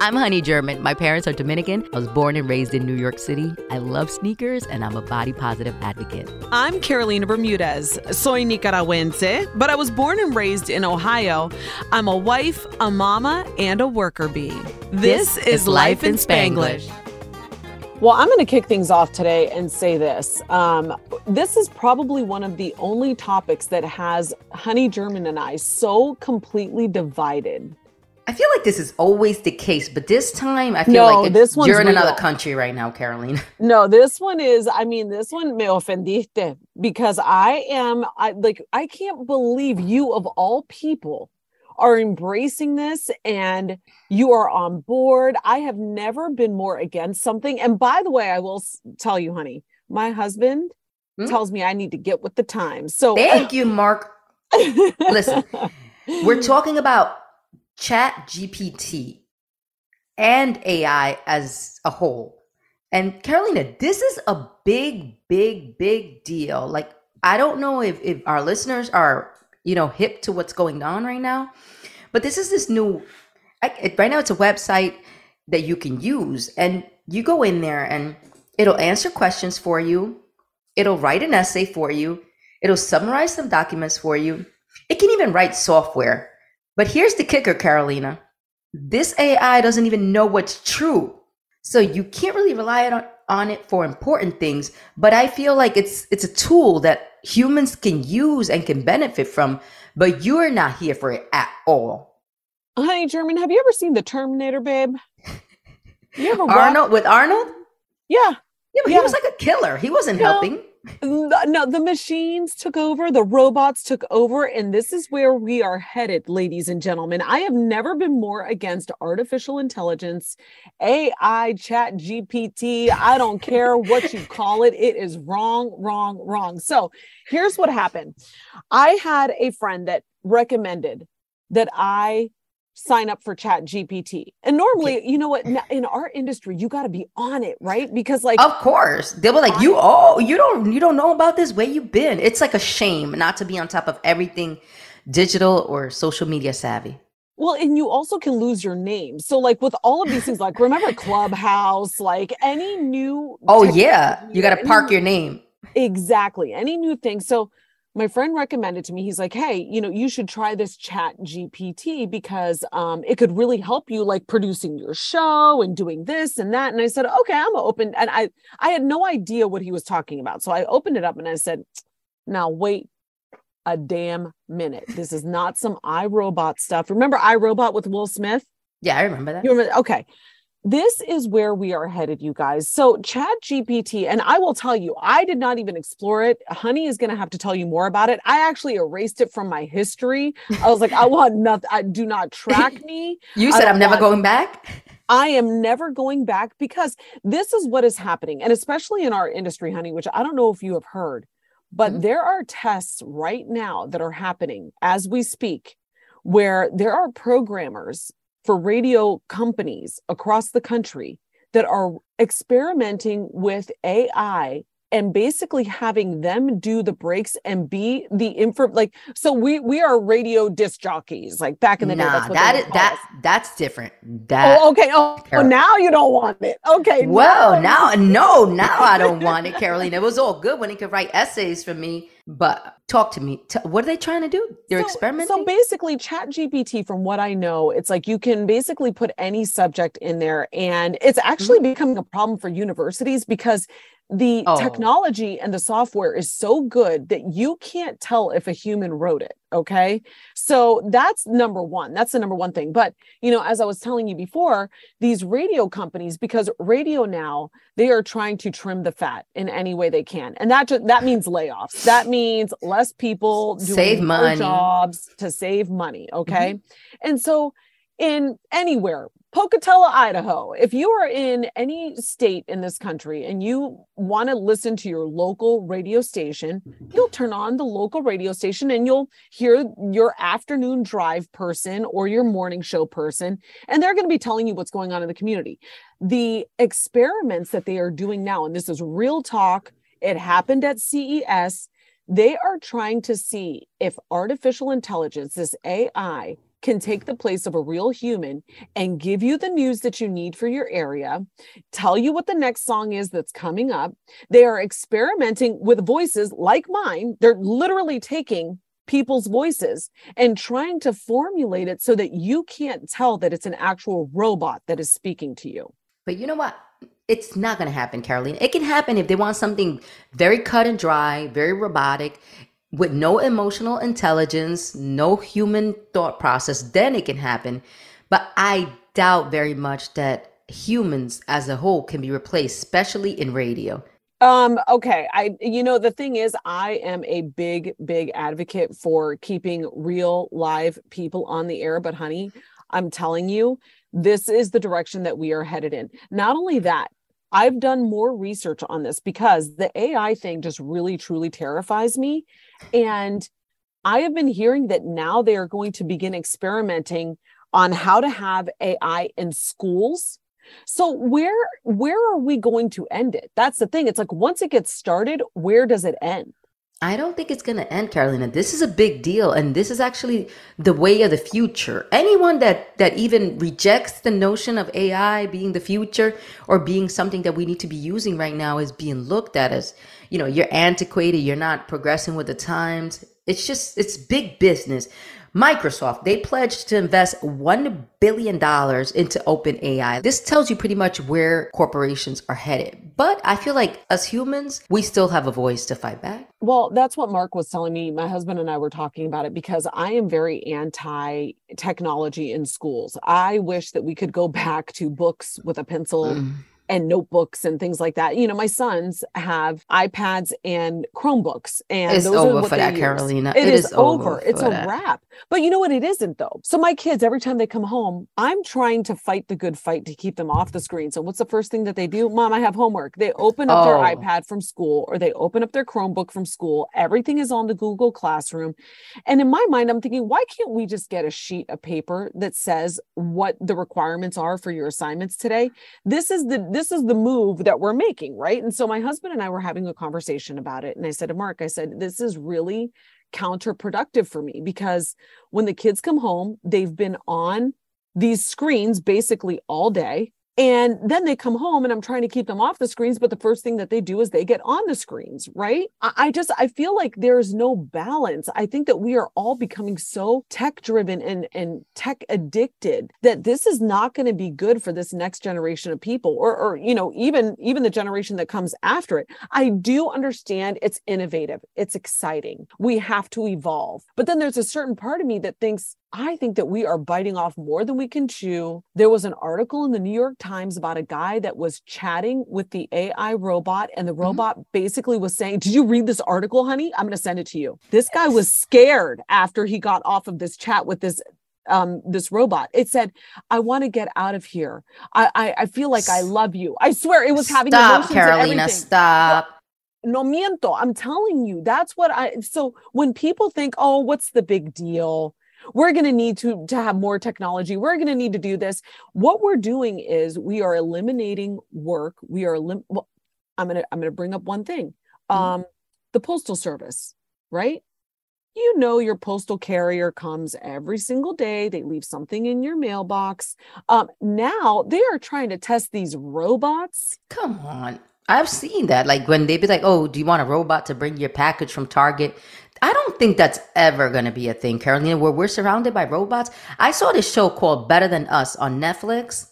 I'm Honey German. My parents are Dominican. I was born and raised in New York City. I love sneakers and I'm a body positive advocate. I'm Carolina Bermudez. Soy Nicaragüense, but I was born and raised in Ohio. I'm a wife, a mama, and a worker bee. This, this is, Life in Spanglish. Well, I'm going to kick things off today and say this. Um, this is probably one of the only topics that has Honey German and I so completely divided. I feel like this is always the case, but this time I feel no, like this you're in real. another country right now, Caroline. No, this one is. I mean, this one me ofendiste because I am. I like. I can't believe you of all people are embracing this and you are on board. I have never been more against something. And by the way, I will tell you, honey, my husband hmm? tells me I need to get with the times. So thank you, Mark. Listen, we're talking about chat gpt and ai as a whole. And carolina this is a big big big deal. Like i don't know if, if our listeners are you know hip to what's going on right now but this is this new it, right now it's a website that you can use and you go in there and it'll answer questions for you. It'll write an essay for you. It'll summarize some documents for you. It can even write software but here's the kicker, Carolina. This AI doesn't even know what's true. So you can't really rely on, on it for important things. But I feel like it's it's a tool that humans can use and can benefit from, but you're not here for it at all. Honey German, have you ever seen the Terminator, babe? You ever Arnold with Arnold? Yeah. Yeah, but yeah. he was like a killer. He wasn't helping no the machines took over the robots took over and this is where we are headed ladies and gentlemen. I have never been more against artificial intelligence ai chat gpt i don't care what you call it it is wrong wrong wrong. So here's what happened. I had a friend that recommended that i sign up for chat gpt and normally you know what? In our industry you got to be on it right? Because like of course. They were like you oh you don't you don't know about this? Where you been? It's like a shame not to be on top of everything digital or social media savvy. Well, and you also can lose your name. So, like with all of these things, like remember Clubhouse, like any new. Oh yeah, you got to park your name. Exactly, any new thing. So my friend recommended to me he's like hey you know you should try this chat gpt because um, it could really help you like producing your show and doing this and that. And i said okay i'm open and i i had no idea what he was talking about. So i opened it up and i said now wait a damn minute. This is not some I, Robot stuff. Remember I, Robot with will smith? Yeah i remember that. You remember okay this is where we are headed you guys. So chat gpt and i will tell you i did not even explore it. Honey is going to have to tell you more about it. I actually erased it from my history. I was like i want nothing i do not track me. You said i'm never want- going back? I am never going back because this is what is happening. And especially in our industry, honey, which I don't know if you have heard, But Mhm. there are tests right now that are happening as we speak where there are programmers for radio companies across the country that are experimenting with AI and basically having them do the breaks and be the info like so we we are radio disc jockeys like back in the day nah, that's what that is that us. that's different. Oh, that oh okay oh, oh now you don't want it okay well, now- now no, now I don't want it, Carolina. It was all good when he could write essays for me, but talk to me. T- what are they trying to do? They're So- experimenting. So basically, Chat GPT, from what I know, it's like you can basically put any subject in there, and it's actually mm-hmm. becoming a problem for universities because the Oh. technology and the software is so good that you can't tell if a human wrote it. Okay. So that's number one. That's the number one thing. But, you know, as I was telling you before, these radio companies, because radio now, they are trying to trim the fat in any way they can. And that just, that means layoffs. That means less people doing Save money. jobs to save money. Okay. Mm-hmm. And so in anywhere, Pocatello, Idaho, if you are in any state in this country and you want to listen to your local radio station, you'll turn on the local radio station and you'll hear your afternoon drive person or your morning show person, and they're going to be telling you what's going on in the community. The experiments that they are doing now, and this is real talk, it happened at CES. They are trying to see if artificial intelligence, this AI, can take the place of a real human and give you the news that you need for your area, tell you what the next song is that's coming up. They are experimenting with voices like mine. They're literally taking people's voices and trying to formulate it so that you can't tell that it's an actual robot that is speaking to you. But you know what? It's not going to happen, Caroline. It can happen if they want something very cut and dry, very robotic, with no emotional intelligence, no human thought process. Then it can happen. But I doubt very much that humans as a whole can be replaced, especially in radio. Um, okay. I, you know, the thing is, I am a big, big advocate for keeping real live people on the air. But, honey, I'm telling you, this is the direction that we are headed in. Not only that, I've done more research on this because the AI thing just really, truly terrifies me. And I have been hearing that now they are going to begin experimenting on how to have AI in schools. So where where are we going to end it? That's the thing. It's like once it gets started, where does it end? I don't think it's going to end, Carolina. This is a big deal, and this is actually the way of the future. Anyone that that even rejects the notion of AI being the future or being something that we need to be using right now is being looked at as, you know, you're antiquated, you're not progressing with the times. It's just it's big business. Microsoft, they pledged to invest $1 billion into OpenAI. This tells you pretty much where corporations are headed. But I feel like as humans, we still have a voice to fight back. Well, that's what Mark was telling me. My husband and I were talking about it because I am very anti technology in schools. I wish that we could go back to books with a pencil Mm. And notebooks and things like that. You know, my sons have iPads and Chromebooks, and It's those are over what for that, use. Carolina. it is, is over. It's a that. wrap. But you know what? It isn't though. So my kids, every time they come home, I'm trying to fight the good fight to keep them off the screen. So what's the first thing that they do? Mom, I have homework. They open up Oh. their iPad from school or they open up their Chromebook from school. Everything is on the Google Classroom. And in my mind, I'm thinking, why can't we just get a sheet of paper that says what the requirements are for your assignments today? This is the this is the move that we're making, right? And so my husband and I were having a conversation about it. And I said to Mark, I said, this is really counterproductive for me because when the kids come home, they've been on these screens basically all day. And then they come home and I'm trying to keep them off the screens. But the first thing that they do is they get on the screens, right? I, just, I feel like there's no balance. I think that we are all becoming so tech driven and, and tech addicted that this is not going to be good for this next generation of people or, or, you know, even, even the generation that comes after it. I do understand it's innovative. It's exciting. We have to evolve. But then there's a certain part of me that thinks, I think that we are biting off more than we can chew. There was an article in the New York Times about a guy that was chatting with the AI robot, and the robot basically was saying, Did you read this article, honey? I'm going to send it to you. This guy was scared after he got off of this chat with this. Um, this robot. It said, "I want to get out of here. I, I I feel like I love you. I swear it was having Stop, Carolina. Stop. No miento. I'm telling you, that's what I. So when people think, oh, what's the big deal? We're going to need to to have more technology. We're going to need to do this. What we're doing is we are eliminating work. We are elim- well, I'm going to I'm going to bring up one thing. Um, the postal service, right? You know your postal carrier comes every single day. They leave something in your mailbox. Um, now they are trying to test these robots. Come on. I've seen that. Like when they be like, oh, do you want a robot to bring your package from Target? I don't think that's ever going to be a thing, Carolina, where we're surrounded by robots. I saw this show called Better Than Us on Netflix.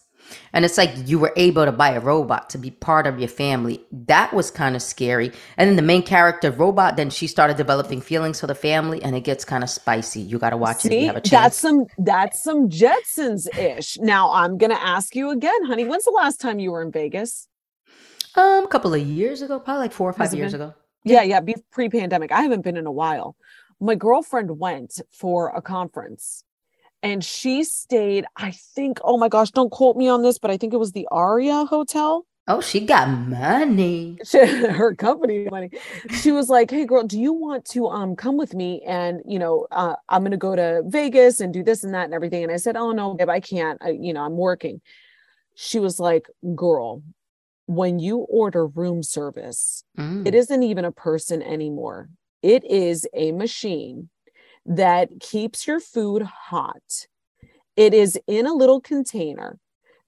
And it's like you were able to buy a robot to be part of your family. That was kind of scary. And then the main character, robot, then she started developing feelings for the family, and it gets kind of spicy. You got to watch it if you See, have a chance. that's some that's some Jetsons ish. Now I'm gonna ask you again, honey. When's the last time you were in Vegas? um, a couple of years ago, probably like four or five years been? ago. Yeah, yeah, be pre-pandemic. I haven't been in a while. My girlfriend went for a conference and she stayed, I think, oh my gosh, don't quote me on this, but I think it was the Aria Hotel. Oh, she got money. She, her company money. She was like, "Hey, girl, do you want to um come with me? And you know, uh, I'm gonna go to Vegas and do this and that and everything." And I said, "Oh no, babe, I can't. I, you know, I'm working." She was like, "Girl, when you order room service, Mm. it isn't even a person anymore. It is a machine that keeps your food hot. It is in a little container.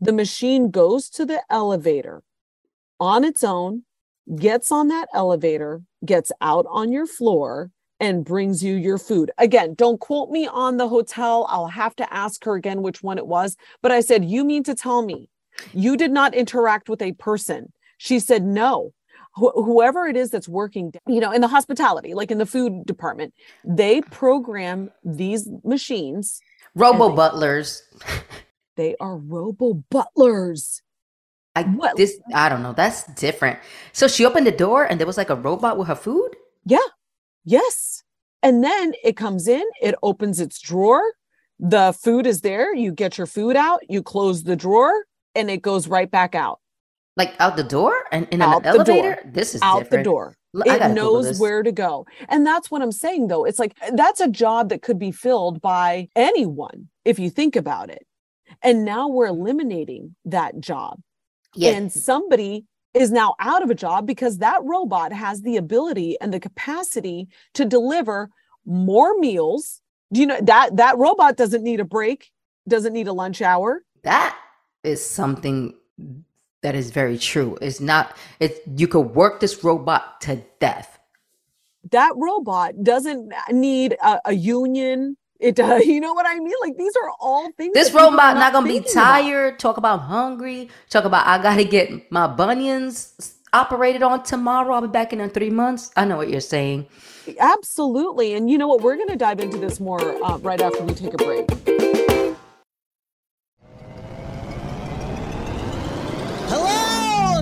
The machine goes to the elevator on its own, gets on that elevator, gets out on your floor, and brings you your food. Again, don't quote me on the hotel. I'll have to ask her again which one it was. But I said, You mean to tell me you did not interact with a person? She said, No. Wh- whoever it is that's working, you know, in the hospitality, like in the food department, they program these machines. Robo butlers. They are robo butlers. I What- this I don't know. That's different. So she opened the door and there was like a robot with her food. Yeah. Yes. And then it comes in, it opens its drawer. The food is there. You get your food out, you close the drawer, and it goes right back out, Like out the door and in Out an the door. This is out different. the door. It knows where to go. And that's what I'm saying, though. It's like that's a job that could be filled by anyone if you think about it. And now we're eliminating that job. Yeah, and somebody is now out of a job because that robot has the ability and the capacity to deliver more meals do you know that that robot doesn't need a break doesn't need a lunch hour that is something that is very true. It's not. It's you could work this robot to death. that robot doesn't need a, a union it does you know what i mean like these are all things This that people are robot not gonna be thinking about. tired. Talk about hungry. Talk about I gotta get my bunions operated on tomorrow. I'll be back in in three months. I know what you're saying. absolutely and you know what we're going to dive into this more uh, right after we take a break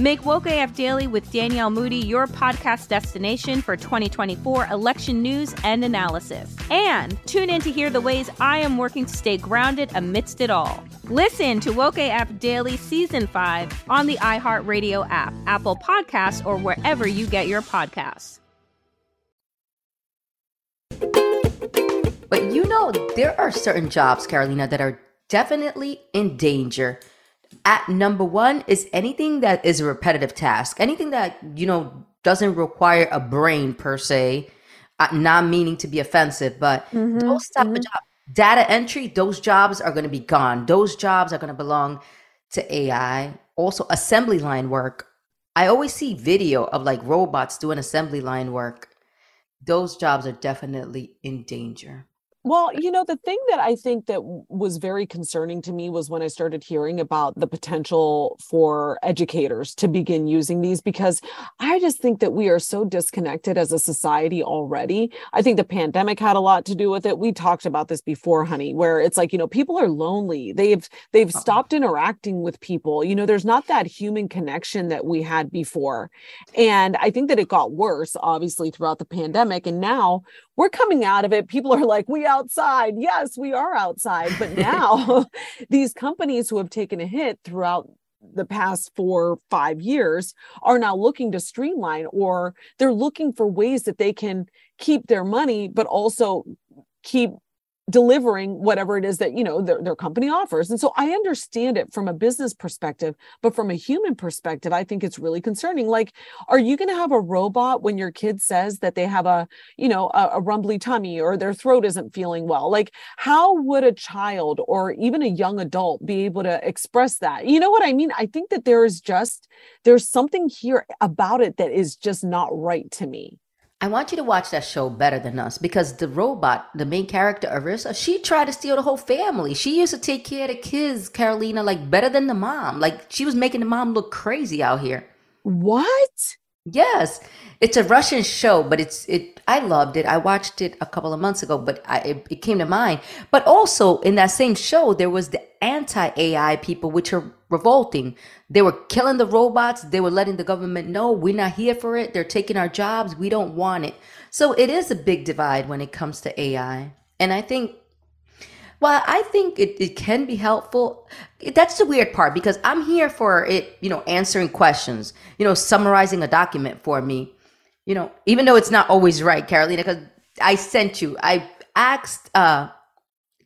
Make Woke AF Daily with Danielle Moody your podcast destination for 2024 election news and analysis. And tune in to hear the ways I am working to stay grounded amidst it all. Listen to Woke AF Daily Season 5 on the iHeartRadio app, Apple Podcasts, or wherever you get your podcasts. But you know, there are certain jobs, Carolina, that are definitely in danger. At number one is anything that is a repetitive task, anything that, you know, doesn't require a brain per se, uh, not meaning to be offensive, but Mm-hmm, those type of jobs, data entry, those jobs are going to be gone. Those jobs are going to belong to AI. Also, assembly line work. I always see video of like robots doing assembly line work. Those jobs are definitely in danger. Well, you know, the thing that I think that was very concerning to me was when I started hearing about the potential for educators to begin using these because I just think that we are so disconnected as a society already. I think the pandemic had a lot to do with it. We talked about this before, honey, where it's like, you know, people are lonely. They've they've uh-huh. stopped interacting with people. You know, there's not that human connection that we had before. And I think that it got worse obviously throughout the pandemic and now we're coming out of it. People are like, we outside. Yes, we are outside. But now these companies who have taken a hit throughout the past four, five years are now looking to streamline or they're looking for ways that they can keep their money, but also keep delivering whatever it is that you know their, their company offers. And so i understand it from a business perspective but from a human perspective i think it's really concerning. Like are you going to have a robot when your kid says that they have a you know a, a rumbly tummy or their throat isn't feeling well? Like how would a child or even a young adult be able to express that? You know what i mean? I think that there is just there's something here about it that is just not right to me I want you to watch that show better than us because the robot, the main character, Arisa, she tried to steal the whole family. She used to take care of the kids, Carolina, like better than the mom. Like she was making the mom look crazy out here. what Yes, it's a Russian show, but it's it. I loved it. I watched it a couple of months ago, but I, it, it came to mind. But also in that same show, there was the anti AI people, which are revolting. They were killing the robots. They were letting the government know we're not here for it. They're taking our jobs. We don't want it. So it is a big divide when it comes to AI, and I think well, I think it, it can be helpful. That's the weird part because I'm here for it, you know, answering questions, you know, summarizing a document for me, you know, even though it's not always right, Carolina, because I sent you, I asked uh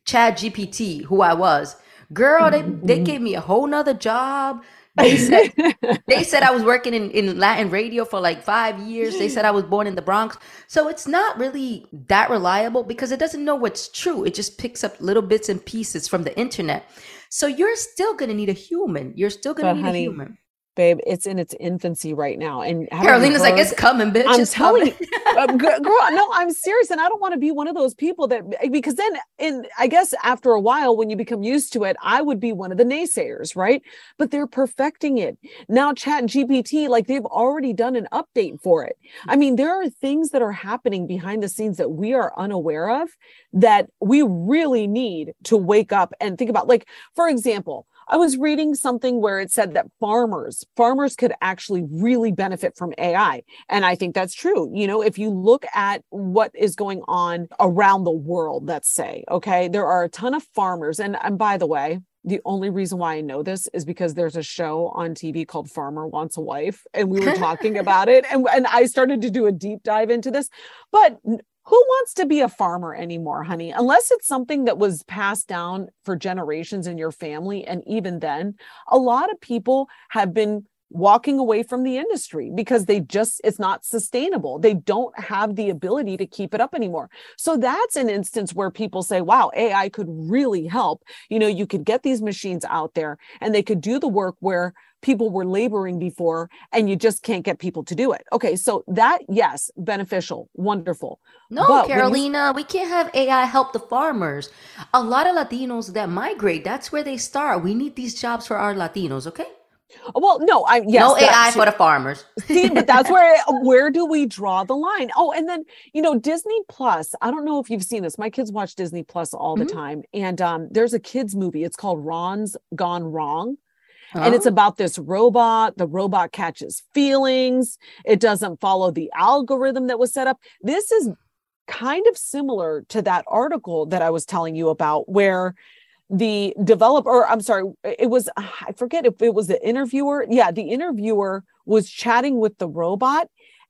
Chat GPT who I was. Girl, they, they gave me a whole nother job. They said they said I was working in, in Latin radio for like five years. They said I was born in the Bronx. So it's not really that reliable because it doesn't know what's true. It just picks up little bits and pieces from the internet. So you're still gonna need a human. You're still gonna But need honey, a human. Babe it's in its infancy right now and Carolina's like, it's coming, bitch. I'm it's telling coming. you, Um, girl, no, I'm serious, and I don't want to be one of those people that because then, in I guess after a while, when you become used to it, I would be one of the naysayers, right? But they're perfecting it now. Chat GPT, like they've already done an update for it. I mean, there are things that are happening behind the scenes that we are unaware of that we really need to wake up and think about. Like, for example I was reading something where it said that farmers, farmers could actually really benefit from AI. And I think that's true. You know, if you look at what is going on around the world, let's say, okay, there are a ton of farmers. And, and by the way, the only reason why I know this is because there's a show on TV called Farmer Wants a Wife, and we were talking about it. And, and I started to do a deep dive into this. But who wants to be a farmer anymore, honey? Unless it's something that was passed down for generations in your family. And even then, a lot of people have been walking away from the industry because they just it's not sustainable. They don't have the ability to keep it up anymore. So that's an instance where people say wow ai could really help. You know you could get these machines out there and they could do the work where people were laboring before and you just can't get people to do it. Okay so that yes beneficial wonderful. No but carolina you... we can't have ai help the farmers. A lot of latinos that migrate that's where they start. We need these jobs for our latinos okay well, no, I yes, no AI for the farmers. See, but that's where where do we draw the line? Oh, and then you know Disney Plus. I don't know if you've seen this. My kids watch Disney Plus all the mm-hmm. time, and um, there's a kids movie. It's called Ron's Gone Wrong. And it's oh. about this robot. The robot catches feelings. It doesn't follow the algorithm that was set up. This is kind of similar to that article that I was telling you about, where the developer i'm sorry it was i forget if it was the interviewer yeah the interviewer was chatting with the robot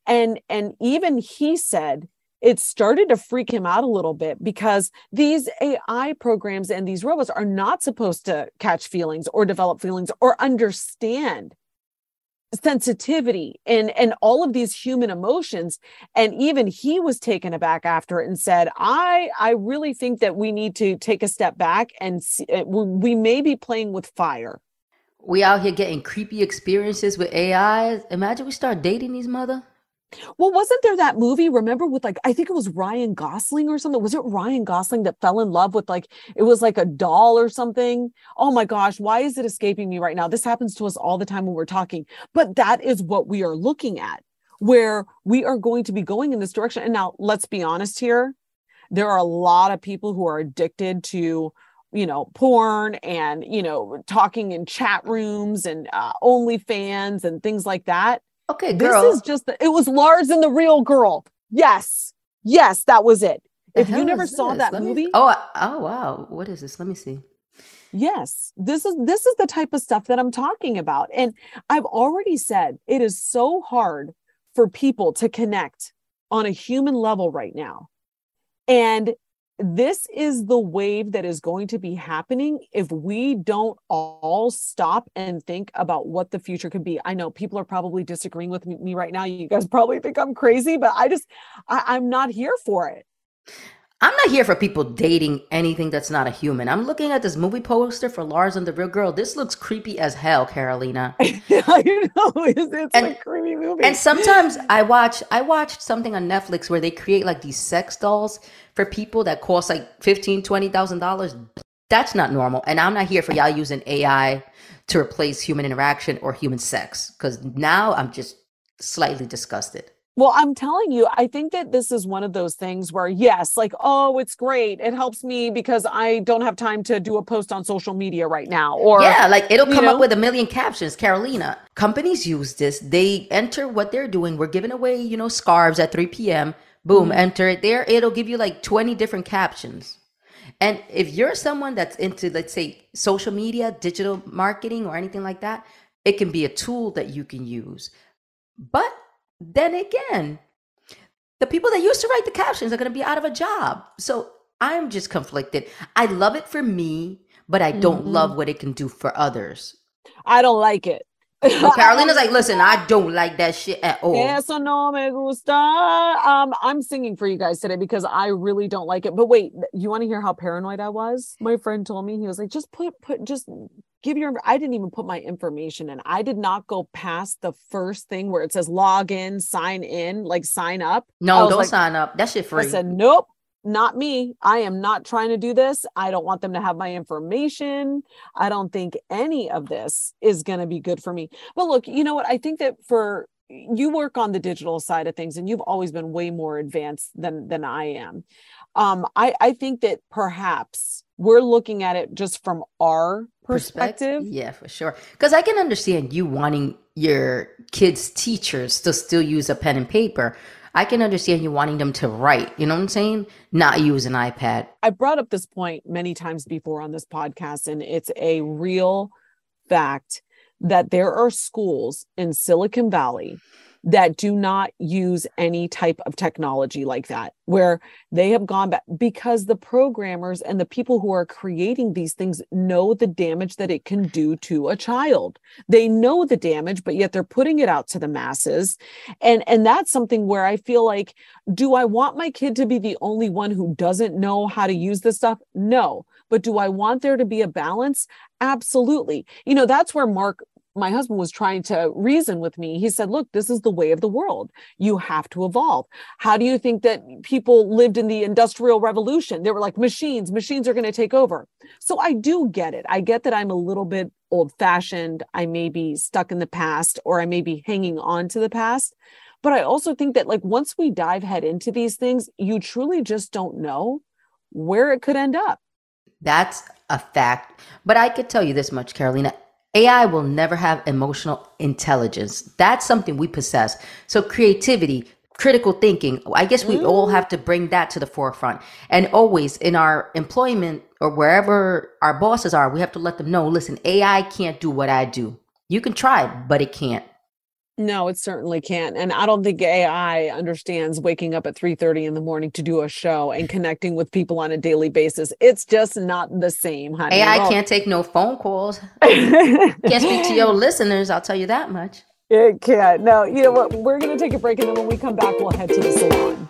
and and even he said it started to freak him out a little bit because these ai programs and these robots are not supposed to catch feelings or develop feelings or understand sensitivity and and all of these human emotions. And even he was taken aback after it and said i i really think that we need to take a step back and see, uh, we may be playing with fire. We out here getting creepy experiences with ai imagine we start dating these mother well, wasn't there that movie? Remember with like I think it was Ryan Gosling or something. Was it Ryan Gosling that fell in love with like it was like a doll or something? Oh my gosh, why is it escaping me right now? This happens to us all the time when we're talking. But that is what we are looking at, where we are going to be going in this direction. And now let's be honest here. There are a lot of people who are addicted to you know porn and you know talking in chat rooms and uh, OnlyFans and things like that Okay, girl. This is just the, it was Lars and the real girl. Yes. Yes, that was it. The if you never saw that Let movie. Me, oh, oh wow. What is this? Let me see. Yes. This is this is the type of stuff that I'm talking about. And I've already said it is so hard for people to connect on a human level right now. And this is the wave that is going to be happening if we don't all stop and think about what the future could be. I know people are probably disagreeing with me right now. You guys probably think I'm crazy, but I just, I, I'm not here for it. I'm not here for people dating anything that's not a human. I'm looking at this movie poster for Lars and the Real Girl. This looks creepy as hell, Carolina. I know it's, it's and, a creepy movie. And sometimes I watch I watched something on Netflix where they create like these sex dolls for people that cost like fifteen, twenty thousand dollars. That's not normal. And I'm not here for y'all using AI to replace human interaction or human sex. Cause now I'm just slightly disgusted. Well, I'm telling you, I think that this is one of those things where, yes, like, oh, it's great. It helps me because I don't have time to do a post on social media right now. Or, yeah, like it'll come know? up with a million captions. Carolina, companies use this. They enter what they're doing. We're giving away, you know, scarves at 3 p.m. Boom, mm-hmm. enter it there. It'll give you like 20 different captions. And if you're someone that's into, let's say, social media, digital marketing, or anything like that, it can be a tool that you can use. But then again, the people that used to write the captions are going to be out of a job. So I'm just conflicted. I love it for me, but I don't mm-hmm. love what it can do for others. I don't like it. Well, Carolina's like, listen, I don't like that shit at all. Eso no me gusta. Um, I'm singing for you guys today because I really don't like it. But wait, you want to hear how paranoid I was? My friend told me he was like, just put put just give your I didn't even put my information in. I did not go past the first thing where it says log in, sign in, like sign up. No, don't like, sign up. That shit free. I said, nope, not me. I am not trying to do this. I don't want them to have my information. I don't think any of this is going to be good for me. But look, you know what? I think that for you work on the digital side of things and you've always been way more advanced than than I am. Um, I, I think that perhaps we're looking at it just from our perspective. perspective. Yeah, for sure. Because I can understand you wanting your kids' teachers to still use a pen and paper. I can understand you wanting them to write, you know what I'm saying? Not use an iPad. I brought up this point many times before on this podcast, and it's a real fact that there are schools in Silicon Valley that do not use any type of technology like that, where they have gone back because the programmers and the people who are creating these things know the damage that it can do to a child. They know the damage, but yet they're putting it out to the masses. And, and that's something where I feel like, do I want my kid to be the only one who doesn't know how to use this stuff? No. But do I want there to be a balance? Absolutely. You know, that's where Mark my husband was trying to reason with me. He said, Look, this is the way of the world. You have to evolve. How do you think that people lived in the industrial revolution? They were like, machines, machines are going to take over. So I do get it. I get that I'm a little bit old fashioned. I may be stuck in the past or I may be hanging on to the past. But I also think that, like, once we dive head into these things, you truly just don't know where it could end up. That's a fact. But I could tell you this much, Carolina AI will never have emotional intelligence. That's something we possess. So creativity, critical thinking, I guess we mm. all have to bring that to the forefront. And always in our employment or wherever our bosses are, we have to let them know, listen, AI can't do what I do. You can try, but it can't. No, it certainly can't. And I don't think AI understands waking up at 3:30 in the morning to do a show and connecting with people on a daily basis. It's just not the same, honey. AI can't take no phone calls. can't speak to your listeners, I'll tell you that much. It can't. No, you know what? We're going to take a break and then when we come back, we'll head to the salon.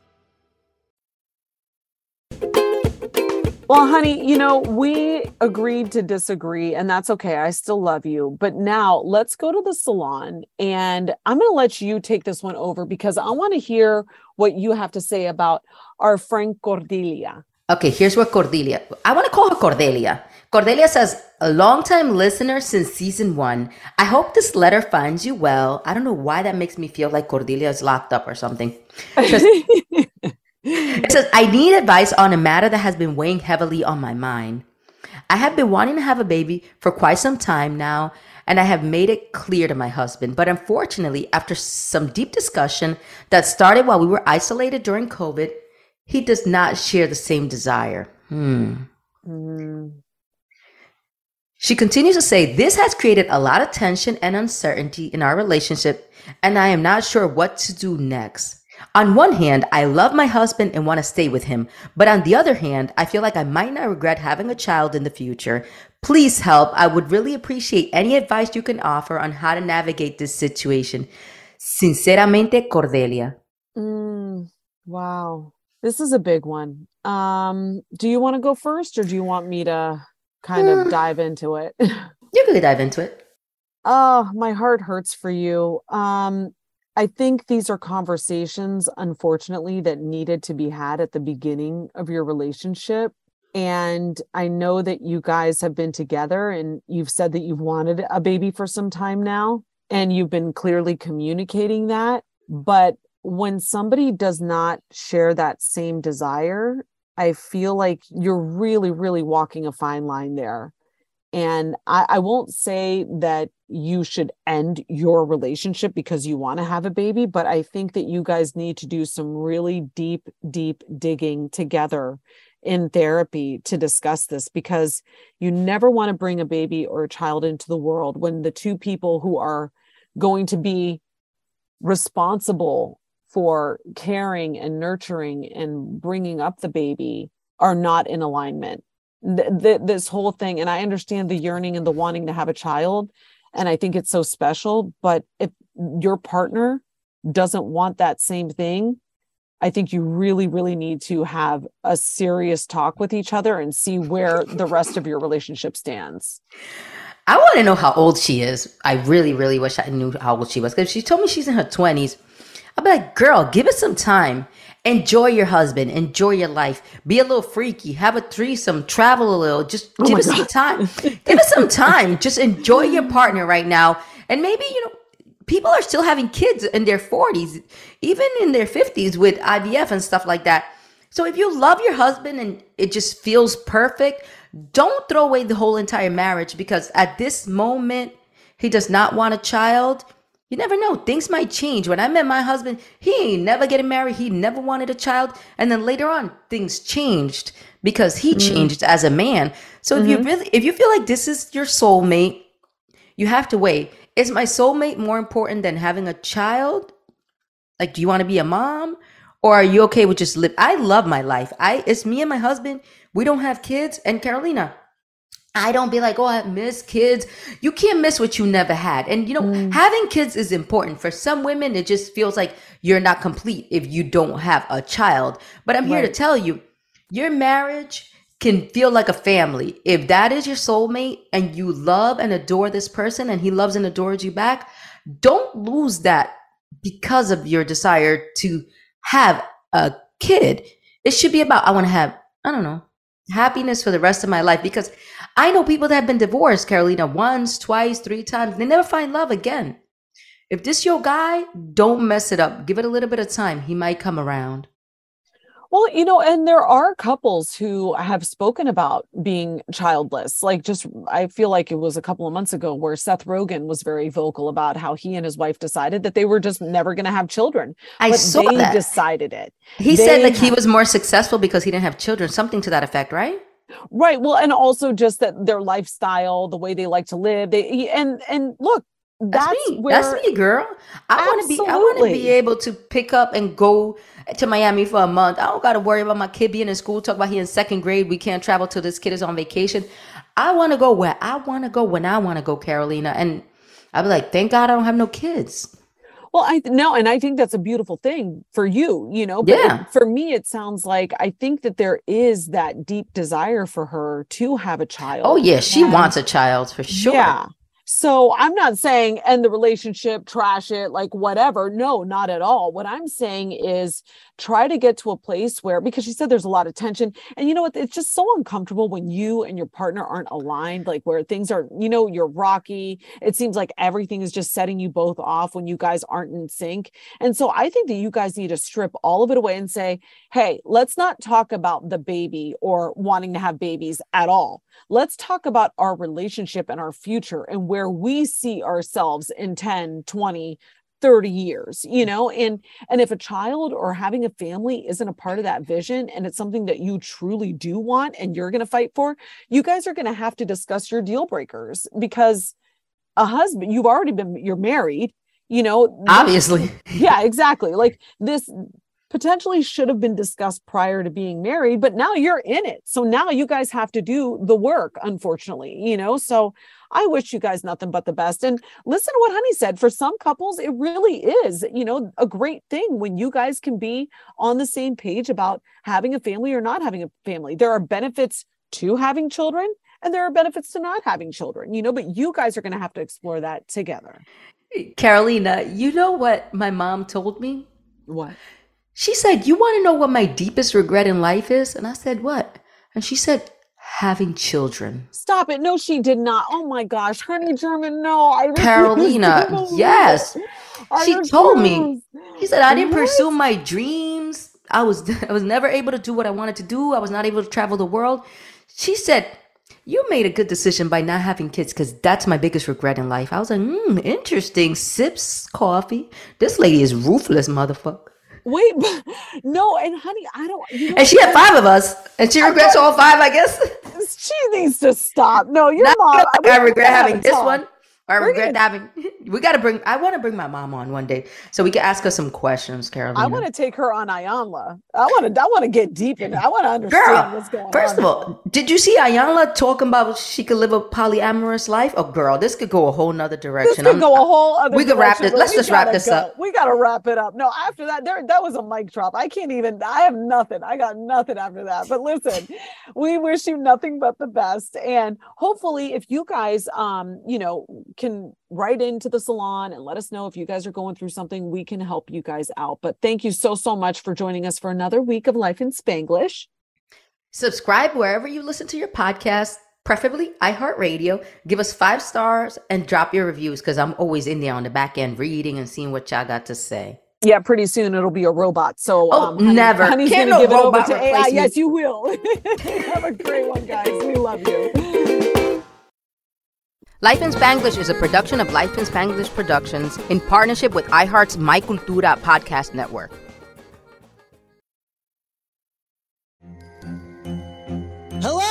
Well, honey, you know, we agreed to disagree, and that's okay. I still love you. But now let's go to the salon, and I'm going to let you take this one over because I want to hear what you have to say about our friend Cordelia. Okay, here's what Cordelia, I want to call her Cordelia. Cordelia says, a longtime listener since season one. I hope this letter finds you well. I don't know why that makes me feel like Cordelia is locked up or something. It says, I need advice on a matter that has been weighing heavily on my mind. I have been wanting to have a baby for quite some time now, and I have made it clear to my husband. But unfortunately, after some deep discussion that started while we were isolated during COVID, he does not share the same desire. Hmm. Mm. She continues to say, This has created a lot of tension and uncertainty in our relationship, and I am not sure what to do next. On one hand, I love my husband and want to stay with him. But on the other hand, I feel like I might not regret having a child in the future. Please help. I would really appreciate any advice you can offer on how to navigate this situation. Sinceramente, Cordelia. Mm, wow. This is a big one. Um, do you want to go first or do you want me to kind of dive into it? you can dive into it. Oh, my heart hurts for you. Um, I think these are conversations, unfortunately, that needed to be had at the beginning of your relationship. And I know that you guys have been together and you've said that you've wanted a baby for some time now, and you've been clearly communicating that. But when somebody does not share that same desire, I feel like you're really, really walking a fine line there. And I, I won't say that you should end your relationship because you want to have a baby, but I think that you guys need to do some really deep, deep digging together in therapy to discuss this because you never want to bring a baby or a child into the world when the two people who are going to be responsible for caring and nurturing and bringing up the baby are not in alignment. Th- th- this whole thing and i understand the yearning and the wanting to have a child and i think it's so special but if your partner doesn't want that same thing i think you really really need to have a serious talk with each other and see where the rest of your relationship stands. I want to know how old she is. I really really wish i knew how old she was because she told me she's in her 20s i'd be like girl give it some time Enjoy your husband. Enjoy your life. Be a little freaky. Have a threesome. Travel a little. Just oh give us some time. give us some time. Just enjoy your partner right now. And maybe, you know, people are still having kids in their 40s, even in their 50s with IVF and stuff like that. So if you love your husband and it just feels perfect, don't throw away the whole entire marriage because at this moment, he does not want a child you never know. Things might change. When I met my husband, he ain't never getting married. He never wanted a child. And then later on, things changed because he mm-hmm. changed as a man. So mm-hmm. if you mm-hmm. really, if you feel like this is your soulmate, you have to wait. Is my soulmate more important than having a child? Like, do you want to be a mom? Or are you okay with just live? I love my life. I, it's me and my husband. We don't have kids. And Carolina, I don't be like, oh, I miss kids. You can't miss what you never had. And, you know, mm. having kids is important. For some women, it just feels like you're not complete if you don't have a child. But I'm here to tell you, your marriage can feel like a family. If that is your soulmate and you love and adore this person and he loves and adores you back, don't lose that because of your desire to have a kid. It should be about, I want to have, I don't know, happiness for the rest of my life because I know people that have been divorced, Carolina, once, twice, three times. They never find love again. If this your guy, don't mess it up. Give it a little bit of time. He might come around. Well, you know, and there are couples who have spoken about being childless. Like, just I feel like it was a couple of months ago where Seth Rogen was very vocal about how he and his wife decided that they were just never going to have children. I but saw they that. decided it. He They said like he was more successful because he didn't have children, something to that effect, right? right. Well, and also just that their lifestyle, the way they like to live. They and and look, That's, that's, me. where That's me, girl. I want to be. I want to be able to pick up and go to Miami for a month. I don't got to worry about my kid being in school. Talk about he in second grade. We can't travel till this kid is on vacation. I want to go where I want to go when I want to go, Carolina. And I'd be like, thank God I don't have no kids. Well, I no, and I think that's a beautiful thing for you, you know. But it- Yeah. for me, it sounds like I think that there is that deep desire for her to have a child. Oh yeah, she And- wants a child for sure. Yeah. So I'm not saying end the relationship, trash it, like whatever. No, not at all. What I'm saying is try to get to a place where, because she said there's a lot of tension. And you know what? It's just so uncomfortable when you and your partner aren't aligned, like where things are, you know, you're rocky. It seems like everything is just setting you both off when you guys aren't in sync. And so I think that you guys need to strip all of it away and say, hey, let's not talk about the baby or wanting to have babies at all let's talk about our relationship and our future and where we see ourselves in 10 20 30 years you know? And and if a child or having a family isn't a part of that vision and it's something that you truly do want and you're going to fight for you guys are going to have to discuss your deal breakers because a husband you've already been you're married you know? Obviously. yeah exactly. Like this potentially should have been discussed prior to being married but now you're in it. So now you guys have to do the work unfortunately you know? So i wish you guys nothing but the best. And listen to what honey said. For some couples it really is you know a great thing when you guys can be on the same page about having a family or not having a family. There are benefits to having children and there are benefits to not having children you know? But you guys are going to have to explore that together. Carolina, you know what my mom told me? what She said, You want to know what my deepest regret in life is? And I said, What? And she said, Having children. Stop it. No, she did not. Oh my gosh. Honey German, no. I Carolina, yes. She told me. He said, I didn't What? pursue my dreams. I was I was never able to do what I wanted to do. I was not able to travel the world. She said, You made a good decision by not having kids because that's my biggest regret in life. I was like, hmm, interesting. Sips coffee. This lady is ruthless, motherfucker. Wait, but- no, and honey, I don't. You know And she had five of us, and she regrets all five, I guess. She needs to stop. No, your Not mom. like we I regret having this talk. one. I We're regret gonna- having. We got to bring. I want to bring my mom on one day so we can ask her some questions, Carolina. I want to take her on Iyanla. I want to. I want to get deep in it. I want to understand Girl, what's going on. first of all, did you see Iyanla talking about she could live a polyamorous life? Oh, girl, this could go a whole nother this direction. could I'm- go a whole other. we could wrap direction, this- let's just wrap this go. up. We got to wrap it up. No, after that, there that was a mic drop. I can't even. I have nothing. I got nothing after that. But listen, we wish you nothing but the best, and hopefully, if you guys, um, you know, can write into the salon and let us know if you guys are going through something, we can help you guys out. But thank you so so much for joining us for another week of Life in Spanglish. Subscribe wherever you listen to your podcast, preferably iHeartRadio. Give us five stars and drop your reviews because I'm always in there on the back end reading and seeing what y'all got to say. Yeah, pretty soon it'll be a robot. So Oh, um, Honey- never. Honey's Can't gonna no give it over robot to AI. me. Yes, you will. Have a great one, guys. We love you. Life in Spanglish is a production of Life in Spanglish Productions in partnership with iHeart's My Cultura podcast network. Hello,